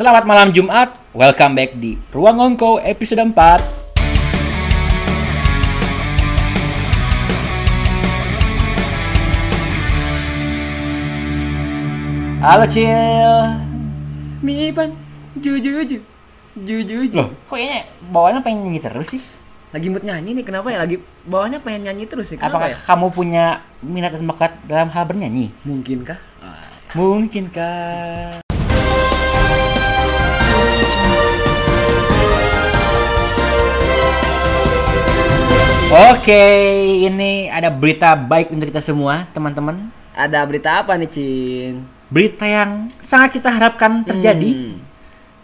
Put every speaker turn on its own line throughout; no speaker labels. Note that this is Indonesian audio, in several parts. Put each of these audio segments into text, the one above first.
Selamat malam Jumat, welcome back di Ruang Ongko episode 4 Halo Cil
Mipan, jujur ju, jujur ju.
Loh, kok kayaknya bawaannya pengen nyanyi terus sih?
Lagi mood nyanyi nih, kenapa ya? Lagi bawahnya pengen nyanyi terus sih, kenapa
Apakah
ya?
kamu punya minat dan bakat dalam hal bernyanyi?
Mungkinkah?
Mungkinkah? Oke, ini ada berita baik untuk kita semua, teman-teman.
Ada berita apa nih, Cin?
Berita yang sangat kita harapkan terjadi
Hmm.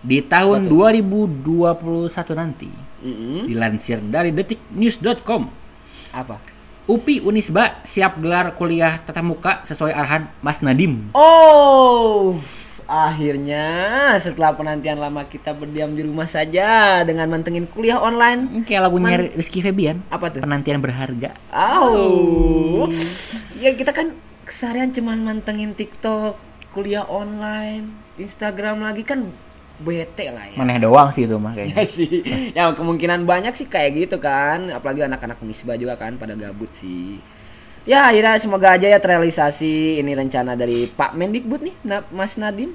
di tahun 2021 nanti.
Mm-mm.
Dilansir dari detiknews.com.
Apa?
UPI Unisba siap gelar kuliah tatap muka sesuai arahan Mas Nadim.
Oh, akhirnya setelah penantian lama kita berdiam di rumah saja dengan mantengin kuliah online.
Kayak lagunya Rizky Febian.
Apa tuh?
Penantian berharga.
Oh, ya kita kan keseharian cuman mantengin TikTok, kuliah online, Instagram lagi kan bete lah ya.
Maneh doang sih itu mah kayaknya.
Ya sih. Ya kemungkinan banyak sih kayak gitu kan. Apalagi anak-anak Unisba juga kan pada gabut sih. Ya akhirnya semoga aja ya terrealisasi ini rencana dari Pak Mendikbud nih Mas Nadim.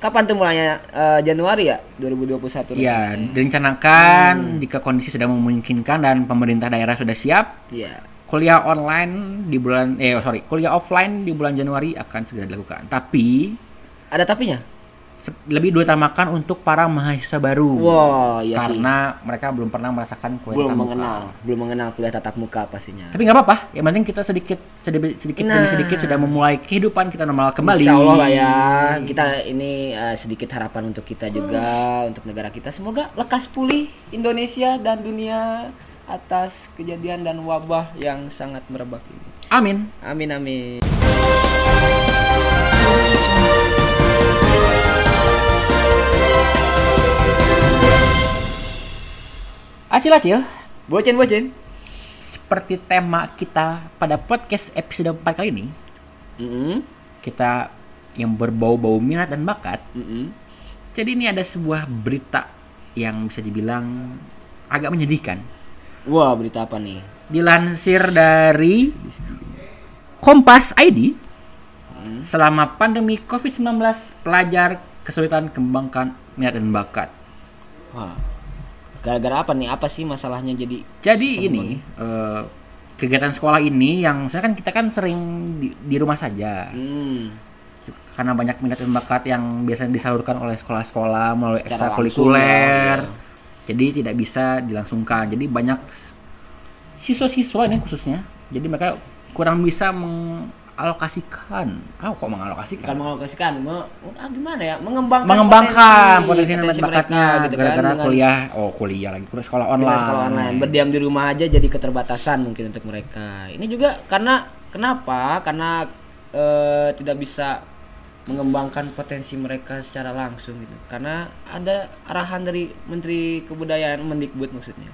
Kapan tuh mulainya Eh, Januari ya 2021
Ya,
rencananya.
direncanakan jika kondisi sudah memungkinkan dan pemerintah daerah sudah siap,
Iya.
kuliah online di bulan eh oh, sorry, kuliah offline di bulan Januari akan segera dilakukan. Tapi
Ada tapinya?
Lebih diutamakan untuk para mahasiswa baru.
Wah, iya sih.
karena mereka belum pernah merasakan kuliah
Belum
tatap muka.
mengenal, belum mengenal kuliah tatap muka pastinya.
Tapi nggak apa-apa, yang penting kita sedikit sedikit sedikit demi
Nah.
sedikit sudah memulai kehidupan kita normal kembali.
Insya Allah lah ya kita ini eh, sedikit harapan untuk kita juga untuk negara kita semoga lekas pulih Indonesia dan dunia atas kejadian dan wabah yang sangat merebak ini.
Amin.
Amin amin.
Acil acil,
Bocen bocen.
seperti tema kita pada podcast episode 4 kali ini,
Mm-mm.
kita yang berbau-bau minat dan bakat.
Mm-mm.
Jadi ini ada sebuah berita yang bisa dibilang agak menyedihkan.
Wah berita apa nih?
Dilansir dari Kompas ID, selama pandemi COVID-19, pelajar kesulitan kembangkan minat dan bakat.
Wah. Gara-gara apa nih? Apa sih masalahnya jadi?
Jadi ini eh, kegiatan sekolah ini yang misalnya kan kita kan sering di, di rumah saja
Hmm.
karena banyak minat dan bakat yang biasanya disalurkan oleh sekolah-sekolah melalui
Secara
ekstrakurikuler.
ya,
Jadi tidak bisa dilangsungkan. Jadi banyak siswa-siswa ini khususnya. Jadi mereka kurang bisa mengalokasikan. Ah, kok
Bukan
mengalokasikan?
mengalokasikan, me- ah, gimana ya? Mengembangkan,
Mengembangkan potensi, dan
potensi
bakatnya
mereka gitu kan,
gara-gara
dengan-
kuliah. Oh, kuliah lagi, kuliah sekolah online.
sekolah online berdiam di rumah aja jadi keterbatasan mungkin untuk mereka ini juga karena kenapa karena eh, tidak bisa mengembangkan potensi mereka secara langsung gitu karena ada arahan dari Menteri Kebudayaan Mendikbud maksudnya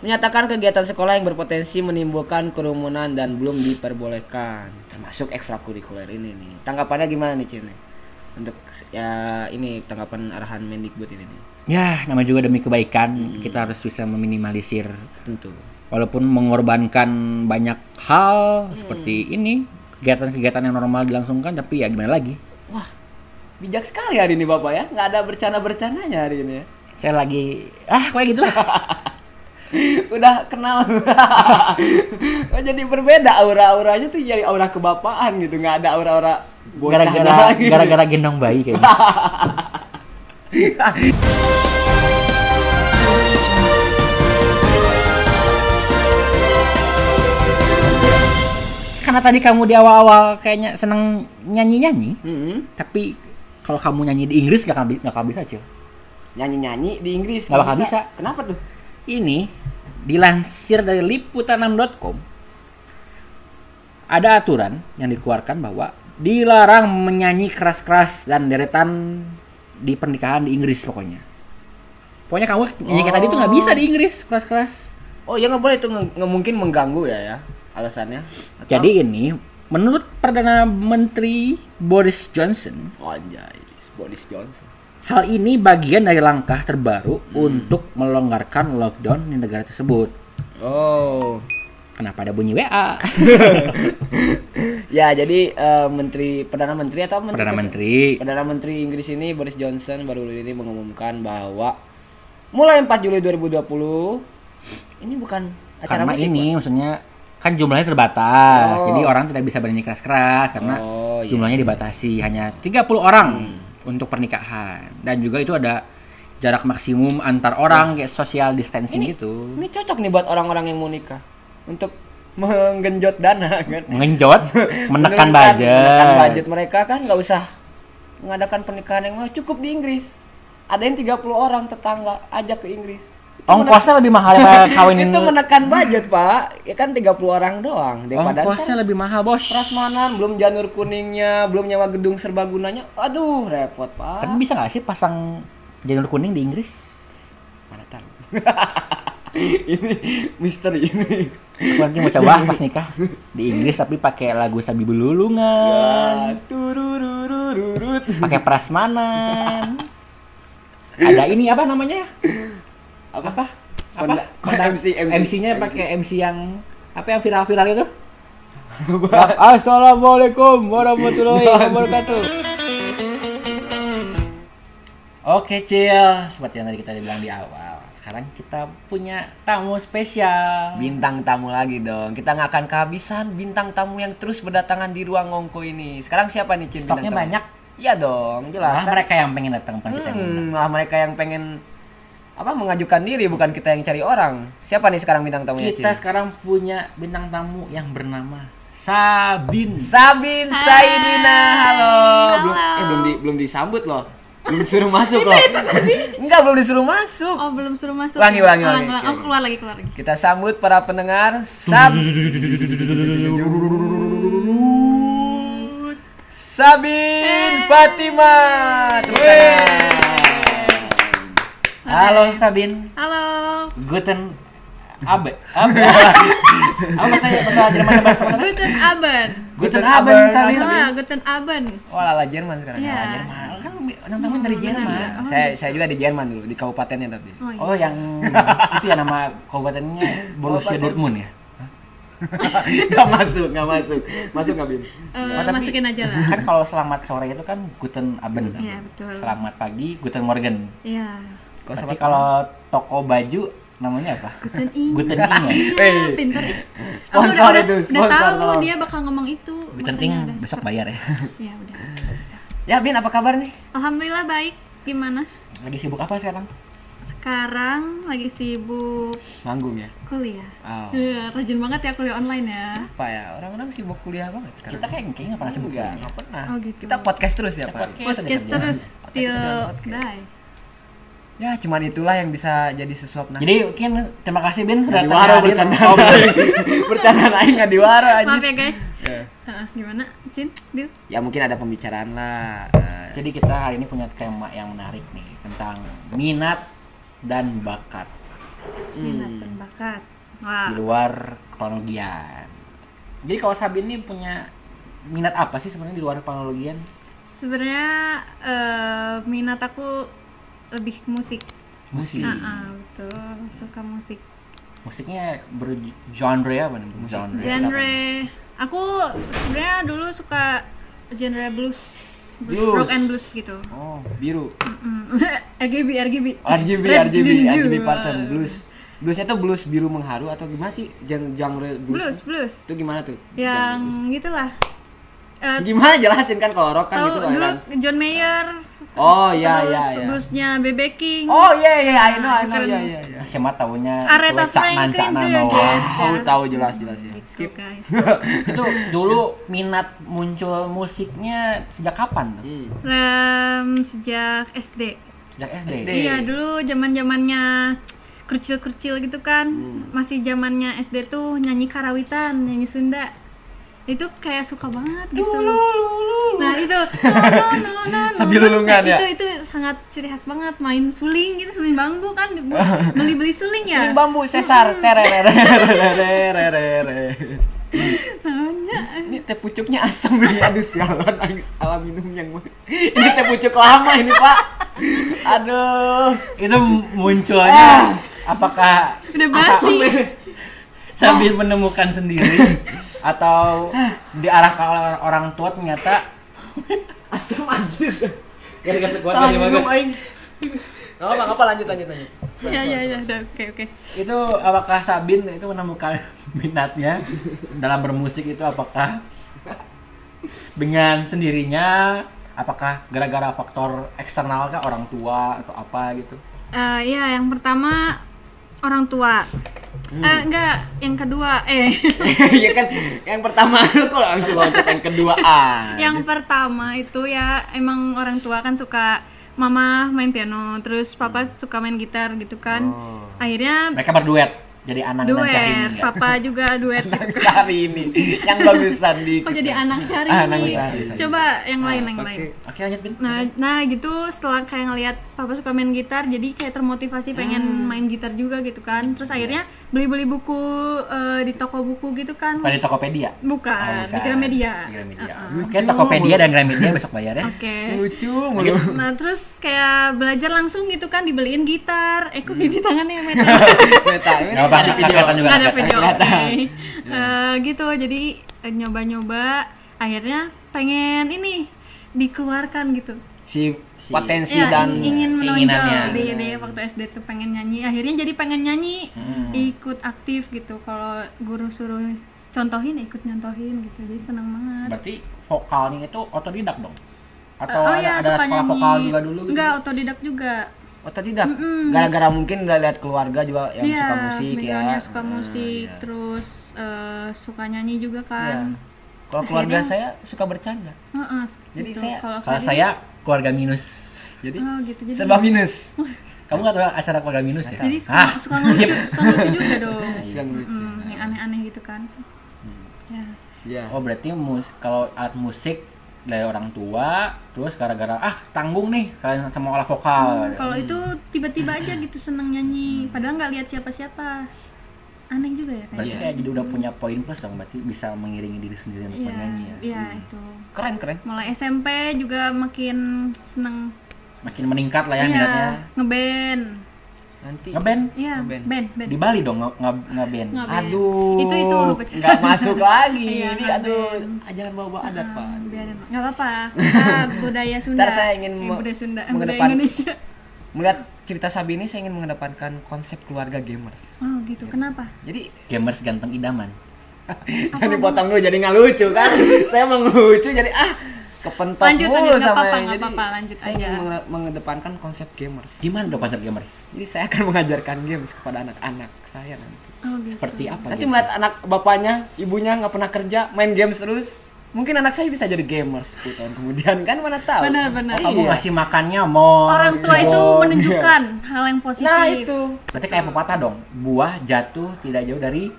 menyatakan kegiatan sekolah yang berpotensi menimbulkan kerumunan dan belum diperbolehkan. Termasuk ekstrakurikuler ini nih. Tanggapannya gimana nih Cine untuk ya ini tanggapan arahan Mendikbud ini nih.
Ya, namanya juga demi kebaikan, kita harus bisa meminimalisir.
Tentu.
Walaupun mengorbankan banyak hal seperti ini kegiatan-kegiatan yang normal dilangsungkan tapi ya gimana lagi?
Wah, bijak sekali hari ini Bapak ya. Nggak ada bercanda-bercandanya hari ini ya.
saya lagi ah kayak gitu lah
Udah kenal. Oh, jadi berbeda aura-auranya tuh jadi aura kebapaan gitu. Nggak ada aura-aura
gara-gara
lagi.
gara-gara gendong bayi kayaknya karena tadi kamu di awal-awal kayaknya seneng nyanyi-nyanyi
Hmm,
tapi kalau kamu nyanyi di Inggris gak akan bi- gak akan bisa cil
Nyanyi-nyanyi di Inggris.
Nggak bakal bisa.
Kenapa tuh?
ini dilansir dari liputan6.com ada aturan yang dikeluarkan bahwa dilarang menyanyi keras-keras dan deretan di pernikahan di Inggris pokoknya. Pokoknya kamu nyanyi kayak tadi tuh nggak bisa di Inggris keras-keras.
Oh ya nggak boleh itu nge- mungkin mengganggu ya ya alasannya. Atau-
Jadi ini menurut Perdana Menteri Boris Johnson
oh, anjay, Boris Johnson.
Hal ini bagian dari langkah terbaru untuk melonggarkan lockdown di negara tersebut.
Oh.
Kenapa ada bunyi WA?
Ya, jadi eh, menteri perdana menteri atau menteri
Perdana Menteri
Perdana Menteri Inggris ini Boris Johnson baru ini mengumumkan bahwa mulai 4 Juli 2020 ini bukan acara
karena
musik,
ini maksudnya kan jumlahnya terbatas.
Oh.
Jadi orang tidak bisa bernyanyi keras-keras karena
Oh, iya.
jumlahnya dibatasi hanya 30 orang untuk pernikahan dan juga itu ada jarak maksimum antar orang kayak social distancing gitu.
Ini cocok nih buat orang-orang yang mau nikah untuk menggenjot dana kan.
Mengenjot, menekan budget.
Menekan budget mereka kan nggak usah mengadakan pernikahan yang cukup di Inggris. Ada yang 30 orang tetangga ajak ke Inggris.
Ongkosnya lebih mahal daripada kawin
itu menekan budget, Pak. Ya kan 30 orang doang daripada
Ongkosnya lebih mahal, Bos.
prasmanan, belum janur kuningnya, belum nyawa gedung serbagunanya. Aduh, repot, Pak.
Tapi bisa nggak sih pasang janur kuning di Inggris?
Mana tahu. ini misteri ini.
Aku nanti mau coba pas nikah di Inggris tapi pakai lagu Sabi Belulungan,
Ya,
pakai prasmanan. Ada ini apa namanya?
Apa?
Apa? Apa?
Konda- konda MC, MC.
MC-nya pakai MC yang apa yang viral-viral itu? Assalamualaikum warahmatullahi wabarakatuh. Oke, Cil. Seperti yang tadi kita bilang di awal. Sekarang kita punya tamu spesial.
Bintang tamu lagi dong. Kita nggak akan kehabisan bintang tamu yang terus berdatangan di ruang ngongko ini. Sekarang siapa nih Cin?
Stoknya banyak.
Iya dong, jelas.
Malah mereka yang pengen datang bukan kita yang.
Hmm, malah mereka yang pengen apa mengajukan diri bukan kita yang cari orang. Siapa nih sekarang bintang tamunya
Kita
Cin?
sekarang punya bintang tamu yang bernama Sabin.
Sabin Saidina. Halo. Belum
Halo.
eh belum di, belum disambut loh. Belum disuruh masuk loh. Enggak, belum disuruh masuk.
Oh belum suruh masuk.
Ulangi, ulangi,
Ulang,
ulangi.
ulang. Oh keluar lagi keluar lagi.
Kita sambut para pendengar Sab Sabin Fatima. Tepuk tangan.
Halo Sabin.
Halo.
Guten Abend. Abend. Apa bahasa bahasa Jerman bahasa?
Guten Abend.
Guten
Guten
Abend Sabin.
Ah, Guten Abend.
Oh, lala Jerman sekarang.
Iya.
Lala Jerman.
Kan nonton dari Jerman.
Saya saya juga di Jerman dulu, di kabupatennya tapi.
Oh, iya.
Oh yang itu ya nama kabupatennya Borussia
Kabupaten.
Dortmund ya.
Gak masuk, gak masuk. Masuk gak, Bin?
Eh,
Oh, tapi-
masukin aja lah.
Kan kalau selamat sore itu kan Guten Abend.
Iya, betul.
Selamat pagi Guten Morgen.
Iya.
Kok
Tapi
sama
kalau toko baju namanya apa?
Guten Ing.
Guten Ing ya.
Iya,
Eh,
pinter.
sponsor
Aku udah,
itu,
udah,
sponsor,
udah tahu dia bakal ngomong itu.
Guten Ing besok bayar ya.
Ya udah.
Ya, Bin, apa kabar nih?
Alhamdulillah baik. Gimana?
Lagi sibuk apa sekarang?
Sekarang lagi sibuk
Manggung ya?
kuliah.
Oh.
Iya, rajin banget ya kuliah online ya.
Apa ya? Orang-orang sibuk kuliah banget sekarang.
Kita kayak kayaknya nggak pernah sibuk
Enggak,
ya.
nggak pernah.
Oh, gitu.
Kita podcast terus ya, Pak.
podcast.
Podcast terus
Podcast,
till die.
Ya, cuman itulah yang bisa jadi sesuap nasi.
Jadi mungkin terima kasih Bin sudah
Nggak diwaro
hadir.
bercanda.
Oh,
bercanda lain nggak diwaro
Maaf
anjis.
ya guys.
Ya.
Hah, gimana, Cin? Dil?
Ya mungkin ada pembicaraan lah. Eh,
Jadi kita hari ini punya tema yang menarik nih tentang minat dan bakat
Minat dan bakat. Wah.
di luar kepanologian. Jadi kalau Sabin ini punya minat apa sih sebenarnya di luar kepanologian?
Sebenarnya eh, minat aku lebih ke musik.
Musik.
Ah, ah, betul. Suka musik.
Musiknya bergenre apa nih? Genre.
Genre. Aku sebenarnya dulu suka genre blues. Blues,
Blues.
rock and blues gitu.
Oh, biru.
Mm. RGB, RGB.
RGB, RGB, RGB pattern blues. Bluesnya tuh blues biru mengharu atau gimana sih? Genre, genre blues.
Blues, blues.
Itu gimana tuh?
Yang gitulah. Eh,
Gimana jelasin kan kalau rock kan gitu
dulu
kan.
John Mayer.
Oh iya iya iya.
bluesnya BB King.
Oh iya iya I know I know
Keren.
iya iya iya.
Siapa tahunya
Aretha Franklin tuh ya, guys.
Tahu tahu jelas jelas ya. Skip.
guys.
itu dulu minat muncul musiknya sejak kapan tuh?
Hmm.
Lem, sejak SD.
Sejak SD.
SD.
Iya dulu zaman zamannya kecil-kecil gitu kan,
Hmm.
masih zamannya SD tuh nyanyi karawitan, nyanyi Sunda. Itu kayak suka banget gitu. Nah itu no, no, no, no, no.
Sambil lulungan ya?
Itu itu sangat ciri khas banget main suling gitu, suling bambu kan, beli beli suling ya.
Suling bambu sesar tererere. Ini teh pucuknya asam ini aduh sialan salah minum yang ini teh pucuk lama ini pak Aduh.
itu munculnya apakah
Udah basi.
sambil menemukan sendiri atau diarahkan oleh orang tua ternyata
Asam anjis.
gara-gara keluarga
Salah minum aing. Enggak apa apa lanjut lanjut lanjut.
Iya iya iya oke oke.
itu apakah Sabin itu menemukan minatnya dalam bermusik itu apakah dengan sendirinya apakah gara-gara faktor eksternal kah orang tua atau apa gitu
Eh ya yang pertama orang tua. Eh enggak, yang kedua eh
Iya kan yang pertama lu kok langsung loncat yang kedua ah.
yang pertama itu ya emang orang tua kan suka mama main piano, terus papa suka main gitar gitu kan. Akhirnya
mereka berduet jadi Anang dan Syahrini
duet,
enggak?
papa juga duet.
Sari ini yang bagusan di
Kok jadi anak cari
Ah, anak? Syahrini.
Coba yang lain yang
oke.
lain.
oke lanjut Bin
Nah, nah gitu setelah kayak ngelihat papa suka main gitar, jadi kayak termotivasi pengen
Hmm.
main gitar juga gitu kan. Terus akhirnya beli-beli buku eh, di toko buku gitu kan.
bukan di Tokopedia
Bukan,
Oh,
di
bukan.
Gramedia.
Di Gramedia.
Uh-uh.
oke Tokopedia dan Gramedia besok bayar ya
Oke.
lucu mulu.
Nah, terus kayak belajar langsung gitu kan dibeliin gitar. Eh kok
Hmm.
gini tangannya Meta?
Meta ini
nggak
ada video.
kelihatan juga
Nggak ada video.
kelihatan.
oke. Eh, gitu. Jadi eh, nyoba-nyoba akhirnya pengen ini dikeluarkan gitu.
Si
Si-
potensi
Ya,
dan
ing- ingin menonjol dia dia waktu SD tuh pengen nyanyi akhirnya jadi pengen nyanyi
Hmm.
ikut aktif gitu kalau guru suruh contohin ya ikut nyontohin gitu jadi seneng banget
berarti vokalnya itu otodidak dong atau
oh
ada,
ya
ada
suka
sekolah
nyanyi
vokal juga dulu gitu?
enggak otodidak juga
otodidak. Gara-gara mungkin udah lihat keluarga juga yang
Iya,
suka musik ya.
suka
Ah,
musik
iya.
terus eh, suka nyanyi juga
Iya.
kan
Kalau keluarga
Akhirnya-
saya suka bercanda.
Heeh,
Jadi
gitu.
saya-
kalau
saya keluarga minus
Jadi
oh gitu jadi
serba minus.
kamu nggak tahu acara keluarga minus ya
jadi suka
ah
suka ngelucu suka ngelucu juga dong
Suka lucu.
Mm, yang aneh-aneh gitu kan ya
Iya.
oh berarti mus kalau alat musik dari orang tua terus gara-gara ah tanggung nih kalian sama olah vokal.
Hmm, kalau itu tiba-tiba aja gitu seneng nyanyi. Padahal nggak lihat siapa-siapa. Aneh juga ya
berarti
kayaknya
kayak jadi udah punya poin plus dong berarti bisa mengiringi diri sendiri untuk
iya
bernyanyi ya.
iya itu.
Keren keren.
mulai SMP juga makin seneng.
Makin meningkat lah ya
iya
minatnya.
ngeband
Nanti.
ngeband
iya
Ngeband.
band band
di Bali dong nge nge- ngeband.
Aduh.
itu itu
nggak masuk lagi.
Iya,
Ini aduh, ah, jangan bawa-bawa adat, Pak.
Hmm, biarin nggak apa-apa kita budaya Sunda
Ntar saya ingin
Eh, budaya Sunda budaya Indonesia
Melihat cerita Sabi ini saya ingin mengedepankan konsep keluarga gamers.
oh gitu kenapa
Jadi
gamers ganteng idaman
jangan dipotong dulu jadi nggak lucu kan. saya mau jadi ah kepentok
Lanjut,
mulu
lanjut,
sama yang jadi
apa-apa, lanjut
saya
aja.
ingin menge- mengedepankan konsep gamers.
gimana dong konsep gamers
Jadi saya akan mengajarkan games kepada anak-anak saya nanti.
oh gitu
seperti apa
Nanti
games?
melihat anak bapaknya, ibunya nggak pernah kerja, main games terus. Mungkin anak saya bisa jadi gamers 10 tahun kemudian kan mana tahu.
Benar, benar.
Oh, kamu
Iya.
ngasih makannya mau
orang tua itu menunjukkan hal yang positif
Nah itu
berarti kayak pepatah dong buah jatuh tidak jauh dari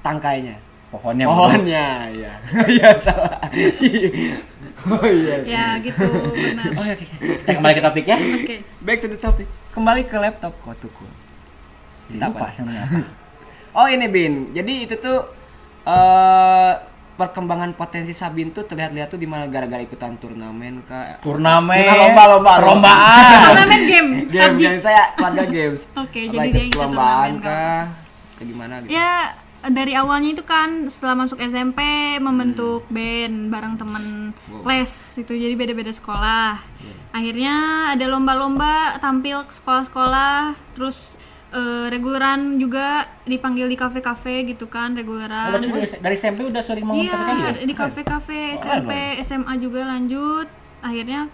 tangkainya.
pohonnya
Pohonnya, ya. Iya salah. oh iya.
ya gitu benar
oh, oke, oke. kita kembali ke topik ya
oke
Back to the topic. Kembali ke laptop kotuku.
Jadi
Kita
lupa
apa? Oh ini Bin. Jadi itu tuh eh perkembangan potensi Sabin tuh terlihat-lihat tuh di mana gara-gara ikutan turnamen kak.
turnamen
Turnamen, lomba, lomba,
perlombaan
turnamen game
Game yang saya keluarga games.
Oke,
Apa
jadi dia ikut turnamen, Kak.
kah? Kayak gimana gitu?
ya dari awalnya itu kan setelah masuk SMP membentuk band bareng temen les itu jadi beda-beda sekolah akhirnya ada lomba-lomba tampil ke sekolah-sekolah terus eh, reguleran juga dipanggil di kafe-kafe gitu kan
Oh,
reguleran
berarti dari, dari SMP udah sering mau
Iya,
KPK ya?
di kafe-kafe SMP, SMA juga lanjut. Akhirnya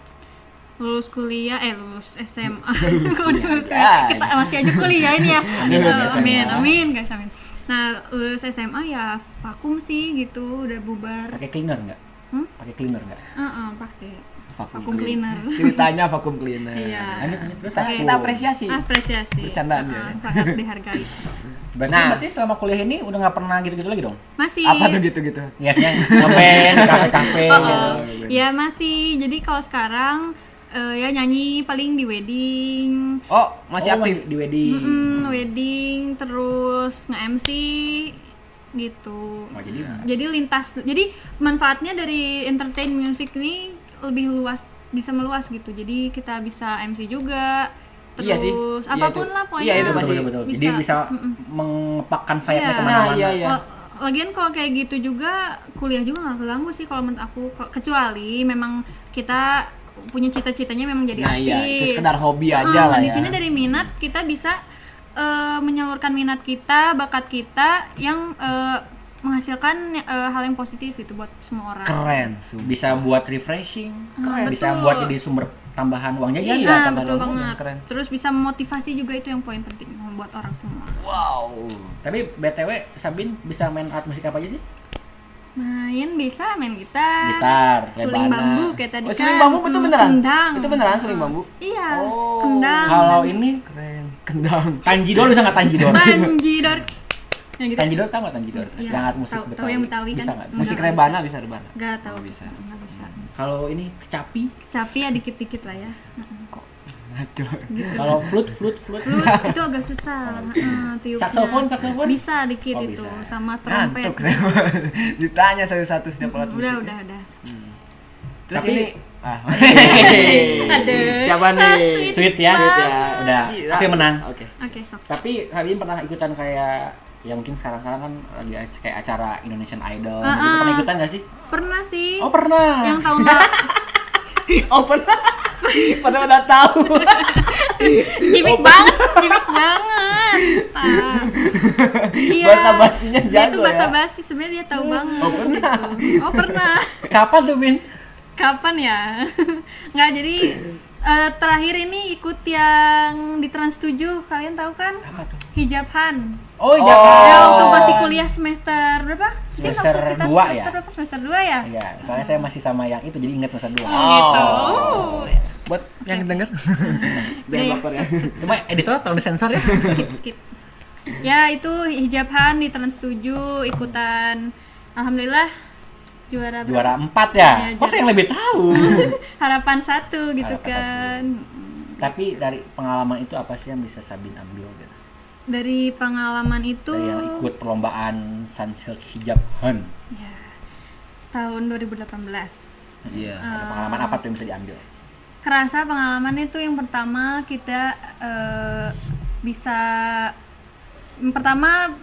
lulus kuliah, eh lulus SMA. Udah lulus kuliah? Kita masih aja kuliah ini ya.
Amin,
amin guys, amin. Nah, lulus SMA ya vakum sih gitu, udah bubar.
Pakai cleaner nggak?
Hmm?
Pakai cleaner nggak?
Heeh, pakai
Vakum
vakum cleaner.
Ceritanya vakum cleaner.
Iya.
Lanjut, lanjut terus
Kita, apresiasi.
Apresiasi.
Bercandaan
Heeh,
ya.
sangat dihargai.
Berarti,
Nah.
berarti selama kuliah ini udah nggak pernah gitu-gitu lagi dong?
Masih
Apa tuh gitu-gitu?
Ya, ngeband, kafe-kafe
Oh,
gitu.
oh. ya masih. Jadi kalau sekarang eh, ya nyanyi paling di wedding,
Oh, masih
Oh,
aktif.
di wedding.
Mm, wedding terus nge-MC gitu.
Oh, jadi
Jadi lintas. Jadi manfaatnya dari entertain music ini lebih luas bisa meluas gitu jadi kita bisa MC juga terus
Iya sih. Iya,
apa pun
itu.
lah pokoknya
Iya, itu
betul
pasti
betul, betul.
bisa.
Jadi bisa mengepakkan sayapnya
Iya.
ke mana-mana.
Nah, iya, iya.
Lagian kalau kayak gitu juga kuliah juga nggak keganggu sih kalau menurut aku Ke- kecuali memang kita punya cita-citanya memang jadi
Nah,
artis.
iya, itu sekedar hobi aja
Ah,
lah
Di
ya.
sini dari minat kita bisa eh, menyalurkan minat kita, bakat kita yang eh, menghasilkan eh, hal yang positif itu buat semua orang.
Keren.
Bisa buat refreshing,
Keren.
bisa
Betul.
buat jadi sumber tambahan uang jajan.
Iya,
Nah,
tambah
betul
ilmu,
banget.
keren.
Terus bisa memotivasi juga itu yang poin penting membuat orang semua.
Wow.
Tapi BTW Sabin bisa main alat musik apa aja sih?
Main bisa main gitar.
Gitar,
Suling
rebana.
bambu kayak tadi
Oh,
kan.
suling bambu betul
Hmm,
beneran?
Kendang.
Itu beneran suling bambu?
Iya.
Oh.
Kendang.
Kalau ini
Keren. Kendang.
Tanjidor bisa nggak Tanjidor?
Tanjidor. Yang gitu.
Tanjidor tahu nggak Tanjidor?
Iya,
Yang alat musik
tahu- tahu
Betawi.
yang Betawi kan?
Bisa nggak?
Enggak
Musik
bisa.
rebana bisa rebana.
Gak tahu.
Nggak bisa.
Nggak bisa.
Kalau ini kecapi,
Capi ya dikit-dikit lah ya.
Kok ngaco.
Gitu.
kalau flute, flute, flute.
Flute itu agak susah. Heeh, tiupnya.
Saksofon, saksofon?
Bisa dikit
Oh,
itu
bisa.
sama trompet.
Ditanya satu-satu setiap alat musik.
Udah, udah, udah.
Terus
Tapi-
ini ah.
Ada.
Siapa nih?
So-sweet
Sweet ya.
banget.
ya.
Udah,
Gila.
tapi menang.
Oke.
Oke, sok.
Tapi Sabin pernah ikutan kayak ya mungkin sekarang-sekarang kan lagi kayak acara Indonesian Idol
Ah,
gitu.
ah.
Pernah ikutan gak sih?
Pernah sih.
Oh pernah.
Yang tahun lalu
Oh pernah. Padahal udah tahu.
cimik banget, cimik banget. Iya.
Bahasa basinya
Dia tuh
jago
bahasa
ya.
basi sebenarnya dia tahu banget.
Oh pernah.
gitu. Oh pernah.
Kapan tuh Bin?
Kapan ya? Nggak jadi eh, terakhir ini ikut yang di Trans 7 kalian tahu kan?
Apa tuh?
Hijab Han.
Oh,
Oh.
jangan.
Ya waktu masih kuliah semester berapa?
Semester
waktu kita
dua
semester
ya?
berapa? Semester 2 ya?
Iya, soalnya saya masih sama yang itu jadi ingat semester dua.
Gitu.
Buat yang denger. Jangan
ya,
baper ya.
Cuma editor tolong disensor ya.
skip skip. Ya itu hijab Han di Trans 7 ikutan Alhamdulillah juara berapa?
Juara empat ya.
Iya,
Kok saya yang lebih tahu?
harapan satu gitu
Harapan
kan.
Tapi dari pengalaman itu apa sih yang bisa Sabin ambil gitu?
Dari pengalaman itu
Dari yang ikut perlombaan Sunsilk Hijab Han.
ya, tahun 2018.
Iya.
Ada pengalaman apa tuh yang bisa diambil?
Kerasa pengalaman itu yang pertama kita eh, bisa yang pertama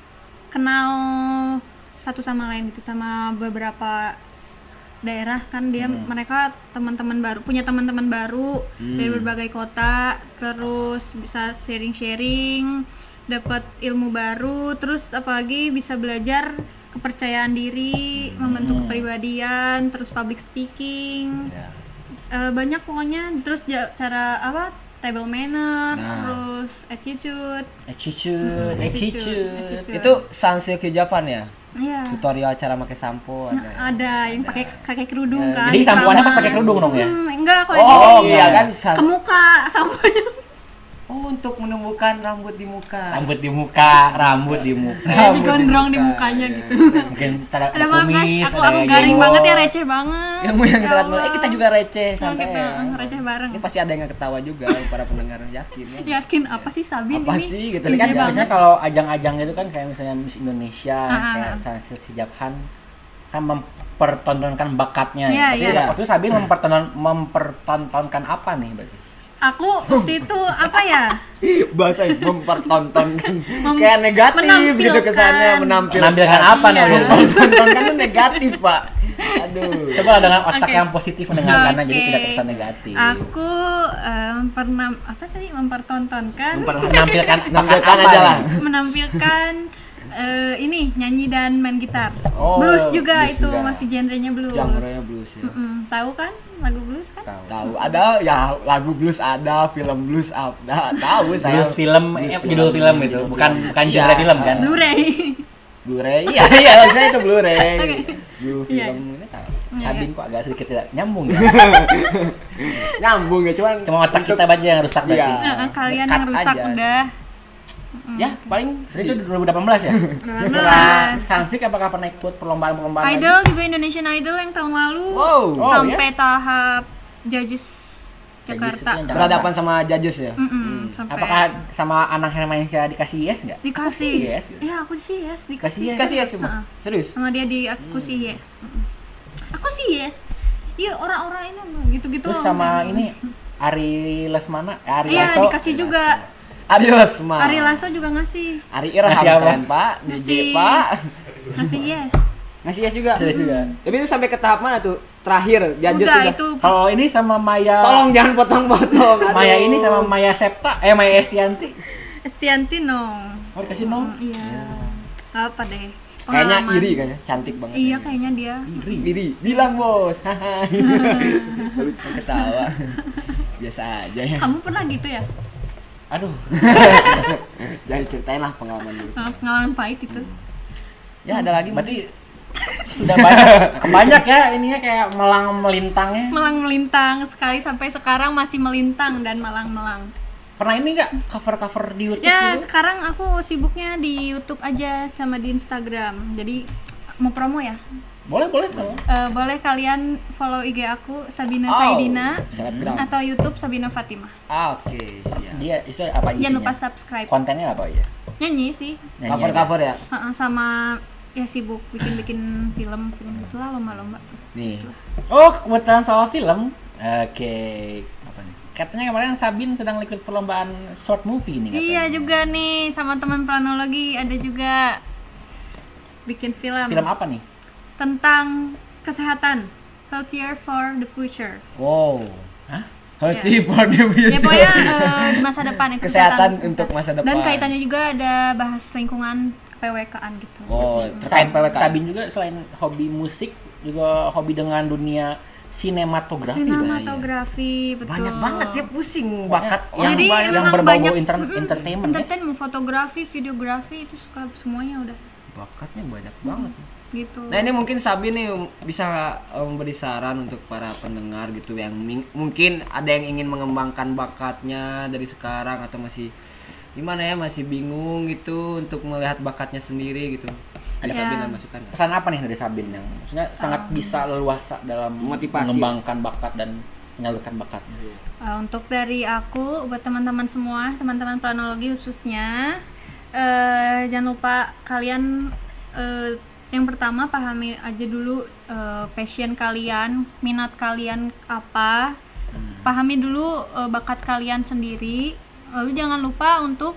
kenal satu sama lain gitu sama beberapa daerah kan dia mereka teman-teman baru punya teman-teman baru dari berbagai kota terus bisa sharing-sharing dapat ilmu baru terus apalagi bisa belajar kepercayaan diri membentuk kepribadian terus public speaking.
Ya.
Eh, banyak pokoknya terus ja- cara apa table manner
Nah.
terus attitude
Attitude, attitude.
attitude.
Itu Sunsilk Hijapan ya?
Iya.
Tutorial cara pakai sampo ada. ya?
ada yang pakai pakai kerudung kan
Jadi sampoannya pas pakai kerudung dong ya?
Hmm, enggak kalau
Oh,
ini
iya kan san-
ke muka samponya
Oh, untuk menumbuhkan rambut di muka.
Rambut di muka, rambut di muka.
kayak digondrong di mukanya gitu
Mungkin ada,
ada
kumis,
aku
ada
aku garing banget ya receh banget
Ilmu yang
Ya
sangat. Eh, kita juga receh,
Oh,
santai
kita,
ya.
eh, receh bareng
Ini pasti ada yang ketawa juga para pendengar yakin ya.
yakin apa sih Sabin
Apa
ini
sih gitu
kan
banget.
biasanya kalau ajang-ajang itu kan kayak misalnya Miss Indonesia,
Ah, ah,
kayak
ah.
Sunsilk Hijab Han kan mempertontonkan bakatnya.
Iya,
Tapi
iya.
waktu itu Sabin mempertonton, mempertontonkan apa nih berarti?
Aku waktu itu apa ya
Bahasa mempertontonkan
Mem-
kayak negatif gitu kesannya
menampilkan.
menampilkan.
Menampilkan apa nih?
Iya.
Mempertontonkan itu negatif, Pak. Aduh.
Coba lah dengan otak
Oke.
yang positif mendengarkannya jadi
Oke.
tidak terkesan negatif.
aku em, pernah apa tadi mempertontonkan
Menampilkan
Menampilkan aja lah.
menampilkan eh, ini nyanyi dan main gitar
Oh,
blues juga
blues
itu
juga.
masih genrenya blues
Genre blues ya.
Mm-mm. tahu kan lagu blues kan
Tahu.
Tahu ada ya lagu blues ada, film blues ada. Tahu saya.
Blues film,
Blues
eh, judul film gitu,
judul
bukan
film.
bukan
Iya.
genre film kan?
Blu-ray
Blu-ray. Iya, iya, maksudnya itu Blu-ray.
Oke.
Blue
Iya.
film ini tahu.
Iya,
Sabin kok agak sedikit tidak nyambung ya.
Nyambung ya, cuman
Cuma otak kita aja yang rusak berarti.
Iya.
Nah, kalian
Dekat
yang rusak
aja.
udah
Ya, paling
Jadi itu 2018 ya?
2018.
Setelah Sanfik apakah pernah ikut perlombaan-perlombaan lagi?
Idol juga Indonesian Idol yang tahun lalu
Wow.
Oh,
sampai tahap judges
Judges
Jakarta
itu yang
berhadapan sama judges ya.
Mm-mm, sampai
Apakah sama anak Hermansyah dikasih yes nggak?
dikasih
Aku yes.
ya aku sih yes dikasih
Kasih yes.
Kasih ya semua.
Heeh.
Serius?
sama dia di aku sih yes aku sih yes iya orang-orang ini gitu-gitu
Terus sama ini Ari Lesmana, eh, Ari
iya dikasih juga
Adios, Ma.
Ari Lasso juga ngasih
Ari Irham
Ngasih apa?
sekalian, Pak. DJ,
Ngasih-
Pak.
ngasih yes
Ngasih yes juga.
Ada juga.
Tapi itu sampai ke tahap mana tuh? Terakhir, judges
udah
sudah.
itu
Kalau ini sama Maya
Tolong jangan potong-potong.
Maya ini sama Maya Septa, eh Maya Estianti.
Estianti no
Oh, dikasih no.
iya apa deh
Kayaknya iri kayaknya, cantik banget.
iya kayaknya dia
Iri.
Iri, bilang bos. Lalu cuma ketawa. Biasa aja ya.
kamu pernah gitu ya
Aduh.
Jangan ceritain lah pengalaman dulu.
Pengalaman- pahit itu
Ya ada lagi
Berarti sudah banyak kebanyak ya ininya kayak melang melintangnya.
melang melintang sekali sampai sekarang masih melintang dan melang melang
Pernah ini nggak cover-cover di YouTube
ya
gitu?
sekarang aku sibuknya di YouTube aja sama di Instagram jadi mau promo ya
Boleh, boleh. boleh.
Eh, boleh kalian follow IG aku Sabina
Oh,
Saidina
selebgram.
atau YouTube Sabina Fatimah
Ah, Oke, siap.
Dia itu apa isinya?
jangan lupa subscribe
Kontennya apa ya?
nyanyi sih
Nyanyi
Cover-cover ya.
Ha-ha, sama ya sibuk bikin-bikin film film itulah lomba-lomba
Nih.
Oh, kebetulan soal film. Oke.
Apa nih?
Katanya kemarin Sabin sedang ikut perlombaan short movie nih katanya.
iya juga nih sama teman planologi ada juga bikin film,
Film apa nih?
Tentang kesehatan healthier for the future
Wow.
Hah?
Healthy for the future.
ya pokoknya eh, di masa depan itu
Kesehatan untuk masa depan.
dan kaitannya juga ada bahas lingkungan PWK-an gitu
Oh,
Selain
terkait PWK.
Sabin juga selain hobi musik juga hobi dengan dunia sinematografi. Bang.
sinematografi betul
Banyak banget ya pusing bakat
Yang,
Jadi
ba- yang
memang
berbau
banyak-
inter-
Mm-mm,
entertainment ya.
entertainment fotografi videografi itu suka semuanya udah
Bakatnya banyak banget.
Gitu
Nah ini mungkin Sabi nih bisa eh, memberi saran untuk para pendengar gitu yang mungkin ada yang ingin mengembangkan bakatnya dari sekarang atau masih gimana ya masih bingung gitu untuk melihat bakatnya sendiri gitu. Ada
Ya.
Sabi nggak masukan?
Pesan apa nih dari Sabin yang maksudnya sangat bisa leluasa dalam
Motivasi.
mengembangkan bakat dan menyalurkan bakatnya.
Uh, untuk dari aku buat teman-teman semua teman-teman planologi khususnya eh jangan lupa kalian eh, yang pertama pahami aja dulu eh, passion kalian minat kalian apa. Pahami dulu eh, bakat kalian sendiri. Lalu jangan lupa untuk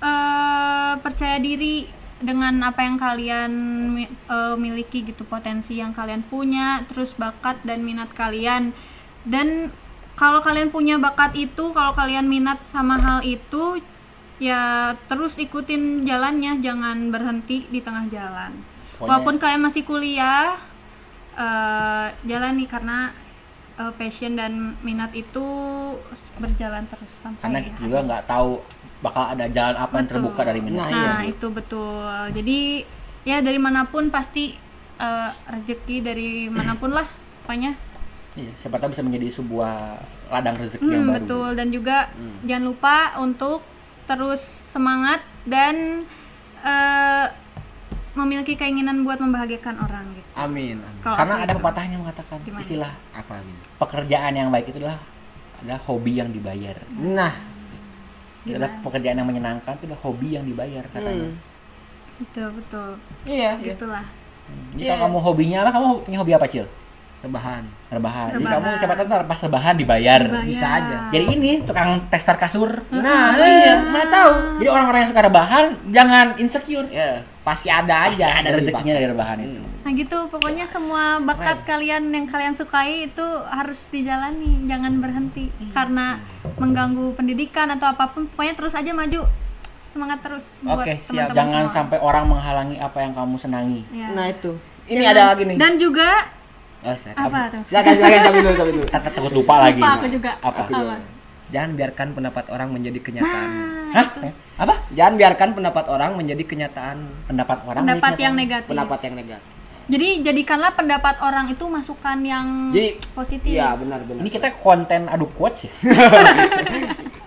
eh, percaya diri dengan apa yang kalian eh, miliki gitu potensi yang kalian punya terus bakat dan minat kalian. Dan kalau kalian punya bakat itu kalau kalian minat sama hal itu ya terus ikutin jalannya jangan berhenti di tengah jalan
Pokoknya-
walaupun kalian masih kuliah eh jalani karena eh, passion dan minat itu berjalan terus sampai
Karena kita juga nggak tahu bakal ada jalan apa yang
Betul.
terbuka dari minat.
Nah,
Nah,
iya.
itu betul. Jadi ya dari mana pun pasti eh, rezeki dari mana pun lah pokoknya.
Iya, siapa tahu bisa menjadi sebuah ladang rezeki yang
Hmm,
baru.
betul dan juga jangan lupa untuk terus semangat dan eh, memiliki keinginan buat membahagiakan orang gitu.
Amin. amin.
Kalau
Karena ada
itu.
pepatahnya mengatakan
Gimana?
istilah
Apa gitu?
pekerjaan yang baik itu adalah adalah hobi yang dibayar.
Nah,
Itu adalah pekerjaan yang menyenangkan itu adalah hobi yang dibayar katanya.
Hmm.
Betul betul.
iya, iya.
Gitulah.
Jadi kalau kamu hobinya apa? Kamu punya hobi apa, Cil?
Rebahan.
Rebahan. Jadi kamu siapa tahu ntar pas rebahan dibayar.
Dibayar.
Bisa aja.
Jadi ini tukang tester kasur.
Nah, iya, mana tahu.
Jadi orang-orang yang suka rebahan jangan insecure.
Ya, pasti ada
Pasti
aja
ada rezekinya
bakat.
dari rebahan itu.
Nah gitu pokoknya semua bakat kalian yang kalian sukai itu harus dijalani jangan berhenti karena mengganggu pendidikan atau apa pun pokoknya terus aja maju semangat terus buat
Oke, siap.
teman-teman
Jangan
semua.
sampai orang menghalangi apa yang kamu senangi.
Ya.
Nah, itu. Ini
Jangan-
ada lagi nih.
dan juga
Oh, siap.
apa tuh
Silakan, silakan sambil dulu, sambil dulu.
Kata takut lupa lagi.
lupa aku juga
Apa?
apa
Jangan biarkan pendapat orang menjadi kenyataan.
nah
Hah?
itu
Eh, Apa?
Jangan biarkan pendapat orang menjadi kenyataan.
Pendapat orang.
pendapat yang negatif
Pendapat yang negatif.
jadi jadikanlah pendapat orang itu masukan yang
Jadi,
positif
Iya, benar, benar.
Ini kita konten adu quotes ya.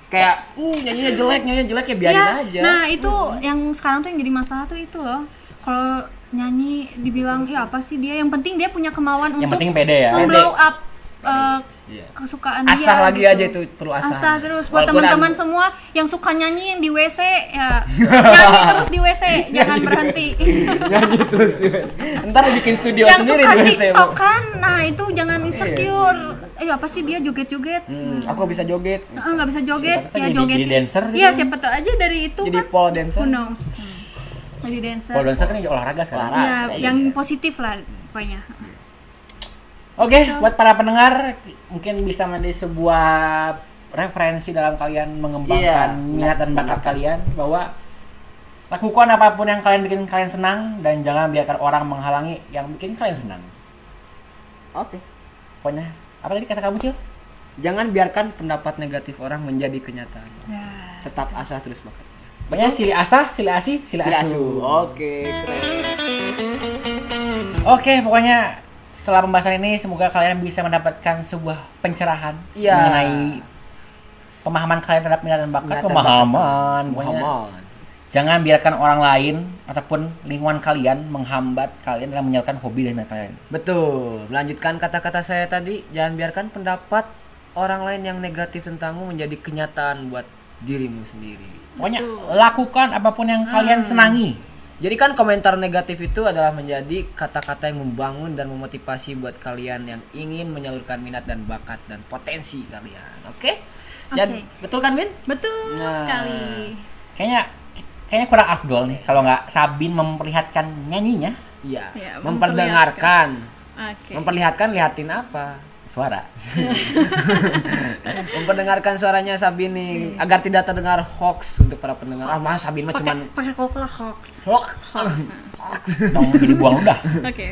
kayak, uh, nyanyinya jelek, nyanyinya jelek ya biarin
Ya,
aja.
Nah itu yang sekarang tuh yang jadi masalah tuh itu loh. Kalau nyanyi dibilang ya apa sih dia? Yang penting dia punya kemauan
Yang
untuk
penting pede ya.
memblow up uh,
Iya.
kesukaan dia
Asah lagi
gitu.
aja itu perlu asah.
asah terus buat teman-teman semua yang suka nyanyi yang di WC ya nyanyi terus di WC jangan berhenti
nyanyi terus di WC. Ntar bikin studio
yang
sendiri
suka
di WC.
TikTok kan nah itu jangan insecure eh apa sih dia joget-joget
Hmm, aku bisa joget.
Ah, nggak bisa joget
Siapa tahu
ya
jadi-
joget
jadi dancer gitu.
iya siapa tahu aja dari itu
Jadi
kan
pole dancer.
who knows jadi dancer
Kalau dancer kan olahraga sekarang.
Olahraga.
ya yang
gitu.
positif lah pokoknya
Oke, buat para pendengar mungkin bisa menjadi sebuah referensi dalam kalian mengembangkan
Iya.
minat dan bakat kalian bahwa lakukan apa pun yang kalian bikin kalian senang dan jangan biarkan orang menghalangi yang bikin kalian senang.
Oke.
Pokoknya apa tadi kata kamu Cil?
Jangan biarkan pendapat negatif orang menjadi kenyataan.
ya
Tetap asah terus bakat.
Pokoknya sili asah, sili asih, sili,
Sila
asuh.
asu. Oke, keren.
Oke, pokoknya setelah pembahasan ini semoga kalian bisa mendapatkan sebuah pencerahan
Iya.
mengenai pemahaman kalian terhadap minat dan bakat.
Minat dan
Pemahaman, pokoknya
Muhammad.
jangan biarkan orang lain ataupun lingkungan kalian menghambat kalian dalam menyalurkan hobi dan minat kalian.
Betul. Melanjutkan kata-kata saya tadi, jangan biarkan pendapat orang lain yang negatif tentangmu menjadi kenyataan buat dirimu sendiri.
Pokoknya lakukan apa pun yang kalian senangi.
Jadi kan komentar negatif itu adalah menjadi kata-kata yang membangun dan memotivasi buat kalian yang ingin menyalurkan minat dan bakat dan potensi kalian. Oke? Dan
Oke.
betul kan, Min?
betul
Nah.
sekali
Kayaknya kayaknya kurang afdol nih kalau nggak Sabin memperlihatkan nyanyinya
Iya.
Ya,
memperdengarkan.
oke
Memperlihatkan lihatin apa?
Suara.
Memperdengarkan suaranya Sabin nih agar tidak terdengar hoax untuk para pendengar. Ah, mas Sabin mah cuman
pakai kokla hoax
hoax.
hoax
Dong jadi buang udah.
oke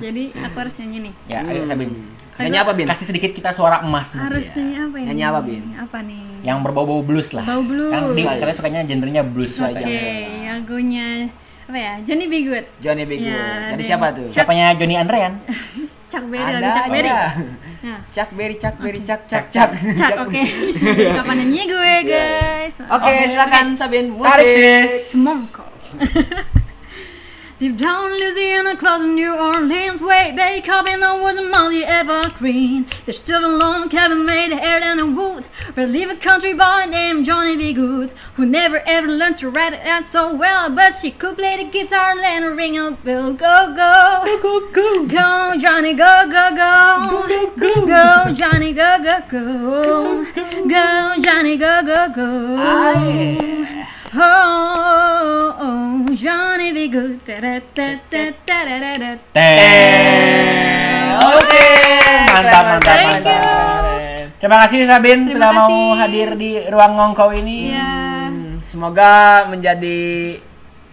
jadi aku harus nyanyi nih
Ya, ayo Sabin.
Nyanyi apa, Bin?
Kasih sedikit kita suara emas.
harus nyanyi apa ini
Nyanyi apa, Bin?
apa nih
Yang berbau-bau blues lah.
Bau blues.
Kan Sabin katanya sukanya genrenya blues.
oke
katanya.
lagunya apa ya Johnny B Good
Johnny B. Good.
Ya,
Dari siapa tuh?
Siapanya Joni Andrean?
Chuck Berry
Ada
lagu Chuck Berry
aja.
nah
Chuck Berry, Chuck Berry, Chuck, Chuck, Chuck.
Chuck oke kapan nyanyi gue guys
Oke, silakan Sabin
Tarik
musik.
sis.
Smokey. Deep down in Louisiana, close to New Orleans, way back up in the woods, Molly evergreen. There's still a lone cabin made of hair and a wood, where live a country boy named Johnny B. Good, who never ever learned to write it out so well, but she could play the guitar and her ring a bell. Go go,
Go go.
go, Johnny, go go go,
Go, go.
go, Johnny, go go go, go, Johnny, go go go. Ah, oh, oh, Johnny be good.
Oke. Mantap, mantap,
Thank you.
mantap. Terima kasih Sabin
Terima
sudah mau
kasih.
hadir di ruang ngongkau ini.
Ya,
Hmm, Semoga menjadi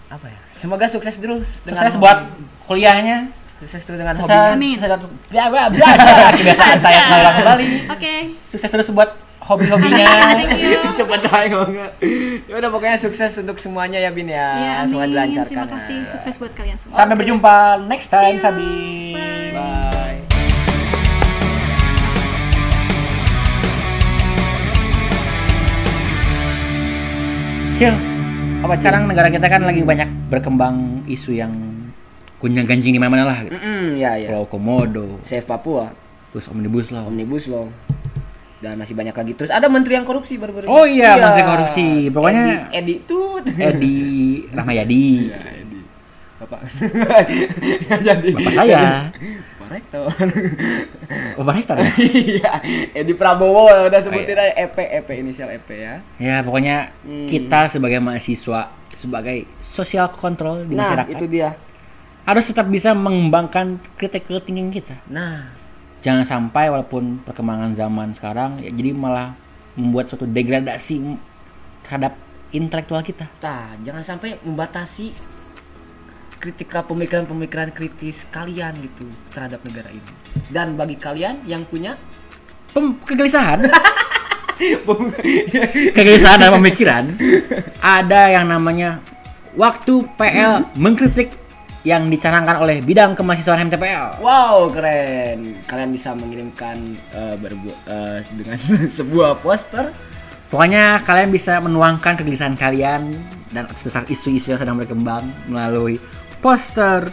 apa ya? Semoga sukses terus
Sukses buat kuliahnya.
sukses terus dengan
Sukses,
hobinya.
Amin.
sukses. Kebiasaan saya kembali.
oke.
Sukses terus buat hobi-hobinya.
Aja ngomongnya. Ya udah pokoknya sukses untuk semuanya ya Bin ya.
Ya,
Semoga dilancarkan.
Terima kasih. Sukses buat kalian semua.
Sampai berjumpa next time
See you.
Sabin.
Bye.
Cil, apa sekarang negara kita kan lagi banyak berkembang isu yang gunjang ganjing di mana-mana lah. Gitu.
Mm ya ya.
Pulau Komodo,
Save Papua,
terus omnibus law.
Omnibus Law. Dan masih banyak lagi. Terus ada menteri yang korupsi baru-baru. ini.
Oh iya, menteri korupsi. Pokoknya-
Edi, Edi Tut.
Edi Rahmayadi,
Ya, Edi. Bapak. Jadi.
bapak saya,
Pak Rektor.
Bapak Rektor ya?
Iya, Edi Prabowo udah sebutin
Oh, iya.
aja EP EP inisial EP ya.
Ya pokoknya
Hmm.
kita sebagai mahasiswa, sebagai social control di
Nah,
masyarakat
itu dia.
harus tetap bisa mengembangkan critical thinking kita.
Nah,
Jangan sampai walaupun perkembangan zaman sekarang ya jadi malah membuat suatu degradasi terhadap intelektual kita.
Nah, jangan sampai membatasi kritika pemikiran-pemikiran kritis kalian gitu terhadap negara ini. Dan bagi kalian yang punya
Pem- kegelisahan, kegelisahan dalam pemikiran, ada yang namanya waktu PL mengkritik yang dicanangkan oleh bidang kemahasiswaan MTPL.
wow keren. Kalian bisa mengirimkan eh, berbu- eh, dengan sebuah poster.
Pokoknya kalian bisa menuangkan kegelisahan kalian dan isu-isu yang sedang berkembang melalui poster,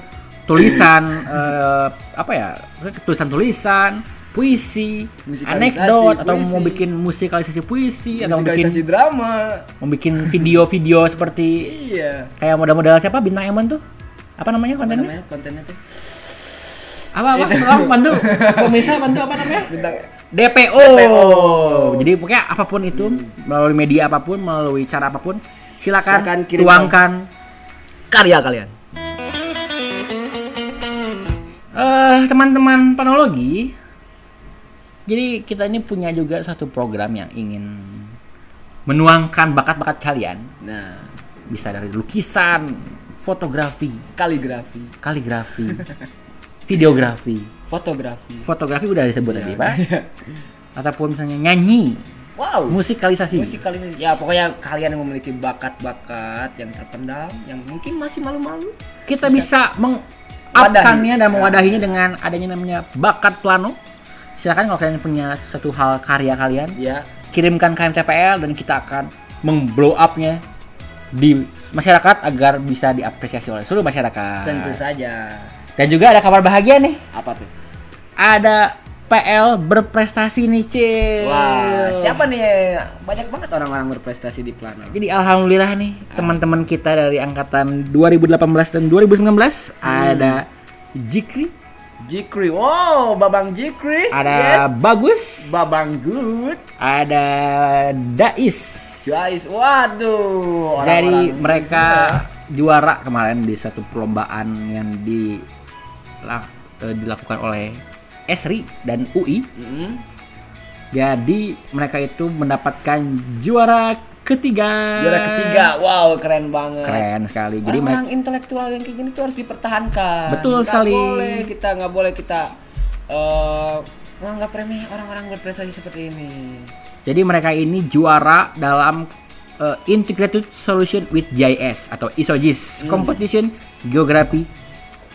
tulisan eh, apa ya, tulisan-tulisan, puisi, anekdot atau
puisi.
mau bikin musikalisasi puisi atau mau bikin
drama.
mau bikin video-video seperti
Iya.
kayak model-model siapa bintang Emon tuh? Apa namanya
Apa
kontennya?
namanya kontennya tuh?
Apa apa? Tolong bantu. Pemirsa bantu apa namanya?
Bintang
DPO.
DPO.
Jadi pokoknya apa pun itu melalui media apa pun, melalui cara apa pun,
silakan, Silakan
tuangkan
karya kalian.
Eh, teman-teman panologi. Jadi kita ini punya juga satu program yang ingin menuangkan bakat-bakat kalian.
Nah,
Bisa dari lukisan, fotografi,
kaligrafi,
kaligrafi, videografi.
fotografi.
Fotografi udah disebut
Iya.
tadi, Pak. Ataupun misalnya nyanyi,
Wow.
musikalisasi.
Musikalisasi. Ya pokoknya kalian yang memiliki bakat-bakat yang terpendam, yang mungkin masih malu-malu.
Kita bisa
Wadahi.
mengupkannya dan
Ya.
mewadahinya dengan adanya namanya bakat plano. Silakan kalau kalian punya satu hal karya kalian,
Ya.
kirimkan ke MTPL dan kita akan memblow up-nya di masyarakat agar bisa diapresiasi oleh seluruh masyarakat.
Tentu saja.
Dan juga ada kabar bahagia nih.
Apa tuh?
Ada PL berprestasi nih, Cil.
Wah, siapa nih? Banyak banget orang-orang berprestasi di Plano.
Jadi alhamdulillah nih teman-teman kita dari angkatan 2018 dan 2019 ada Jikri,
Jikri. Wow, Babang Jikri.
ada
Yes.
Bagus,
Babang Good.
ada Dais.
Guys, waduh.
Jadi
orang-orang
mereka juara kemarin di satu perlombaan yang di lak- eh, dilakukan oleh Esri dan UI.
Mm-mm.
Jadi mereka itu mendapatkan juara ketiga.
Juara ketiga. Wow, keren banget.
Keren sekali. Jadi mereka
orang-orang intelektual yang kayak gini tuh harus dipertahankan.
Betul
Nggak
sekali.
boleh kita nggak boleh kita eh menganggap remeh orang-orang berprestasi seperti ini.
Jadi mereka ini juara dalam uh, Integrated Solution with GIS atau ISOGIS Competition Geography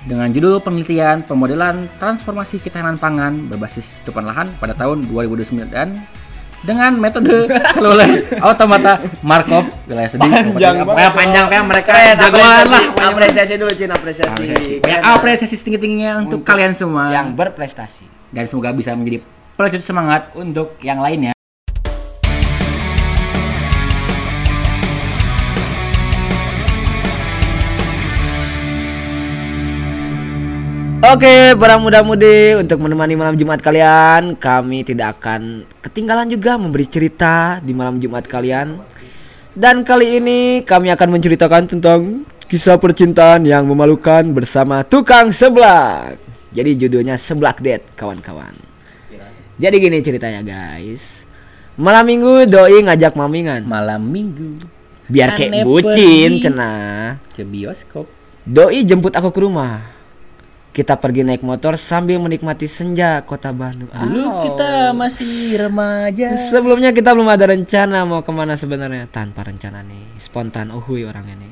dengan judul penelitian pemodelan transformasi ketahanan pangan berbasis cukupan lahan pada tahun 2009 dan dengan metode seluler automata Markov. Wilayah studi
Panjang banget,
ya, panjang ya mereka
Keren,
jagoan
apresiasi,
lah.
Apresiasi dulu Cina, apresiasi.
ya, apresiasi setinggi tingginya untuk, kalian semua.
yang berprestasi.
dan semoga bisa menjadi pelecut semangat untuk yang lainnya
Oke, para muda-mudi untuk menemani malam Jumat kalian, kami tidak akan ketinggalan juga memberi cerita di malam Jumat kalian. Dan kali ini kami akan menceritakan tentang kisah percintaan yang memalukan bersama tukang seblak. Jadi judulnya Seblak Date, kawan-kawan. Jadi gini ceritanya, guys. Malam Minggu doi ngajak mamingan.
malam minggu
Biar kayak bucin cenah.
ke bioskop
Doi jemput aku ke rumah. Kita pergi naik motor sambil menikmati senja kota Bandung.
Dulu
Au.
kita masih remaja.
Sebelumnya kita belum ada rencana mau ke mana sebenarnya. Tanpa rencana nih, spontan uhui orangnya nih.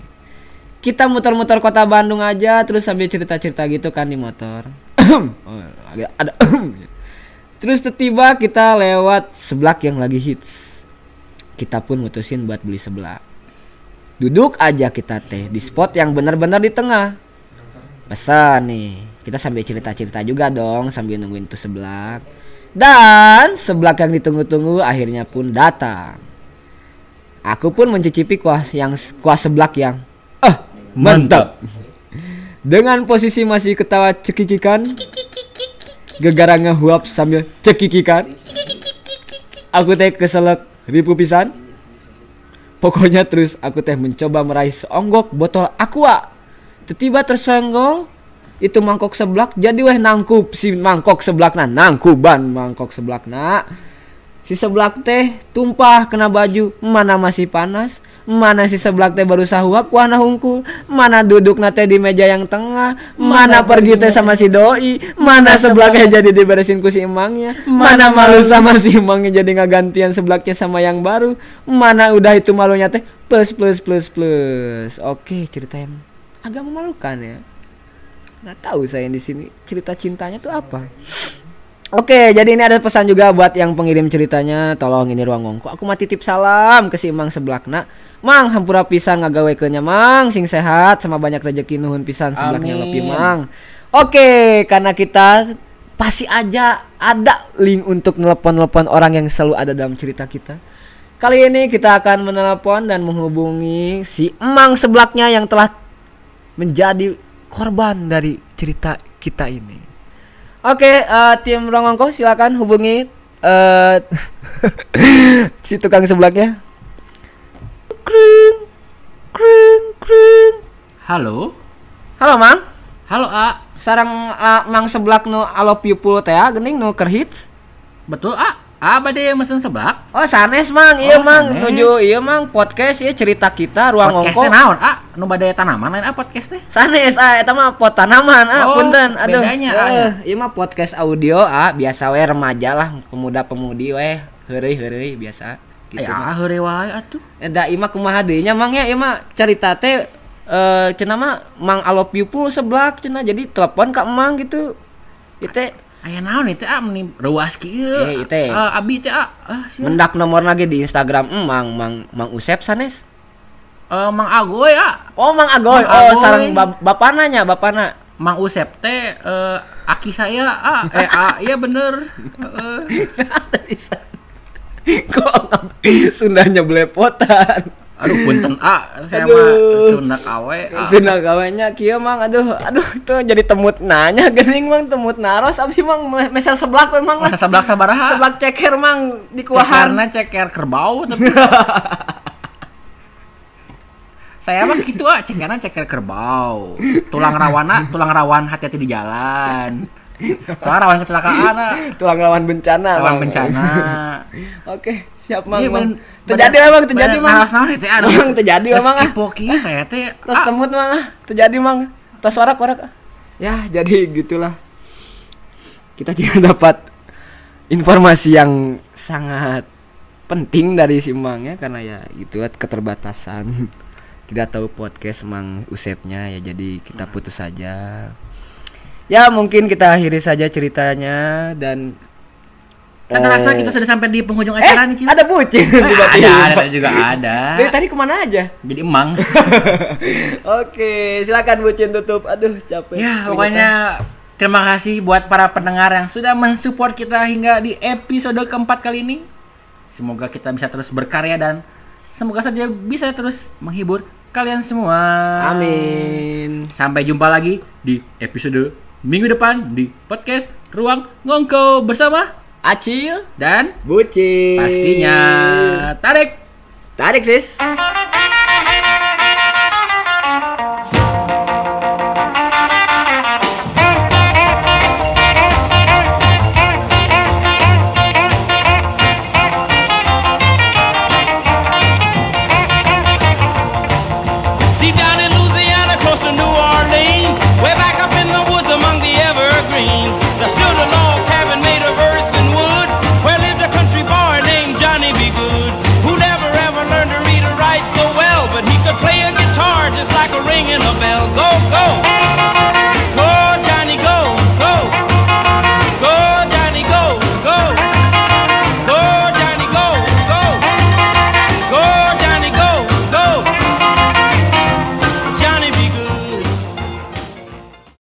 Kita muter-muter kota Bandung aja, terus sambil cerita-cerita gitu kan di motor. oh, agak ada. terus tiba kita lewat seblak yang lagi hits. Kita pun mutusin buat beli seblak. Duduk aja kita teh di spot yang benar-benar di tengah. Pesan nih. Kita sambil cerita-cerita juga dong sambil nungguin tuh seblak. Dan seblak yang ditunggu-tunggu akhirnya pun datang. Aku pun mencicipi kuah yang kuah seblak yang ah mantap. Dengan posisi masih ketawa cekikikan. Gegara ngehuap sambil cekikikan. Aku teh keselak ribu pisan. Pokoknya terus aku teh mencoba meraih seonggok botol aqua. Tiba tersenggol itu mangkok seblak jadi weh nangkup si mangkok seblakna nangkuban mangkok seblakna si seblak teh tumpah kena baju mana masih panas mana si seblak teh baru sahuap wana hungkul mana duduk nate di meja yang tengah mana pergi teh sama si doi mana seblaknya jadi diberesin ku si emangnya mana malu? sama si emangnya jadi ngagantian seblaknya sama yang baru mana udah itu malunya teh plus plus plus plus. Oke cerita yang agak memalukan ya nggak tahu saya di sini cerita cintanya tuh apa Oke, jadi ini ada pesan juga buat yang pengirim ceritanya. Tolong ini ruang ngongko. Aku mati titip salam ke si Mang seblakna. Mang hampura pisan ngagawe kenya Mang sing sehat sama banyak rezeki nuhun pisan seblaknya lopi Mang. Oke, karena kita pasti aja ada link untuk nelpon-nelpon orang yang selalu ada dalam cerita kita. Kali ini kita akan menelpon dan menghubungi si emang sebelaknya yang telah menjadi korban dari cerita kita ini. Oke, eh, tim Rongongko silakan hubungi eh si tukang sebelaknya. Kring, kring, kring.
Halo?
Halo, Mang.
Halo, A.
Sarang uh, Mang seblak nu pupul teh geuning nu keur hits.
Betul, A. A bade yang mesen seblak.
Oh, sanes Mang. Iya,
Oh,
Mang.
sanes.
Nuju iya, Mang. Podcast ieu cerita kita ruang ongko.
Naon, A? Nu bade tanaman lain A podcast teh.
Sanes ah eta mah pot tanaman ah
Oh,
punten aduh.
bedanya, ah,
Eh, ieu mah podcast audio ah biasa we remaja lah pemuda-pemudi we heureuy-heureuy biasa gitu.
Ya, heureuy wae atuh.
Eta ieu mah kumaha deui Mang ya ieu mah cerita teh eh cenah mah Mang Alop Pupul seblak cenah jadi telepon ka Emang gitu. Ieu teh
Aya naon itu A meni ruas kieu.
Eh, itu.
Ah, abi teh. Ah, sia.
mendak nomor lagi di Instagram Emang Mang Mang Usep sanes.
Eh, Mang Agoy, A.
Oh Mang Agoy,
Mang
oh
Agoy.
sareng bap bapana nya bapana.
Mang Usep teh eh, aki saya A. Eh, A, iya bener. Heeh.
Kok Sundanya belepotan.
Aduh, punten A. Saya
Aduh.
mah Sunda kawe. A.
Sunda gawenya kieu mang aduh aduh itu jadi temut nanya geuning mang temut naros abi mang me- mesel seblak we mang
Masa seblak sabaraha?
seblak ceker mang di kuahan
Cekerna ceker kerbau tapi saya mah gitu ah cekerna ceker kerbau tulang rawana tulang rawan hati-hati di jalan soalnya rawan kecelakaan ah
tulang lawan bencana
rawan
Mang.
bencana
oke siap mang,
Iya,
mang.
badan-
terjadi
badan-
mang terjadi mang
naras naon itu aduh
Mang, terjadi mang ah
kipoki saya teh
Tos
ah,
temut mang ah. terjadi mang. Tos warak warak. Ya, jadi gitulah. Kita tidak dapat informasi yang sangat penting dari si Mang ya karena ya itu keterbatasan. Tidak tahu podcast Mang Usepnya ya jadi kita putus saja. Ya, mungkin kita akhiri saja ceritanya dan
tak terasa
eh,
kita sudah sampai di penghujung
eh,
acara nih Cil.
ada bucin
Eh,
tiba-tiba.
ada, ada juga ada
Dari tadi ke mana aja?
jadi emang
Oke, silakan bucin tutup. Aduh, capek.
Ya, pokoknya terima kasih buat para pendengar yang sudah mensupport kita hingga di episode keempat kali ini. Semoga kita bisa terus berkarya dan semoga saja bisa terus menghibur kalian semua.
Amin.
Sampai jumpa lagi di episode minggu depan di podcast Ruang Ngongko bersama
Acil,
dan
bucin.
pastinya Tarik.
Tarik sis.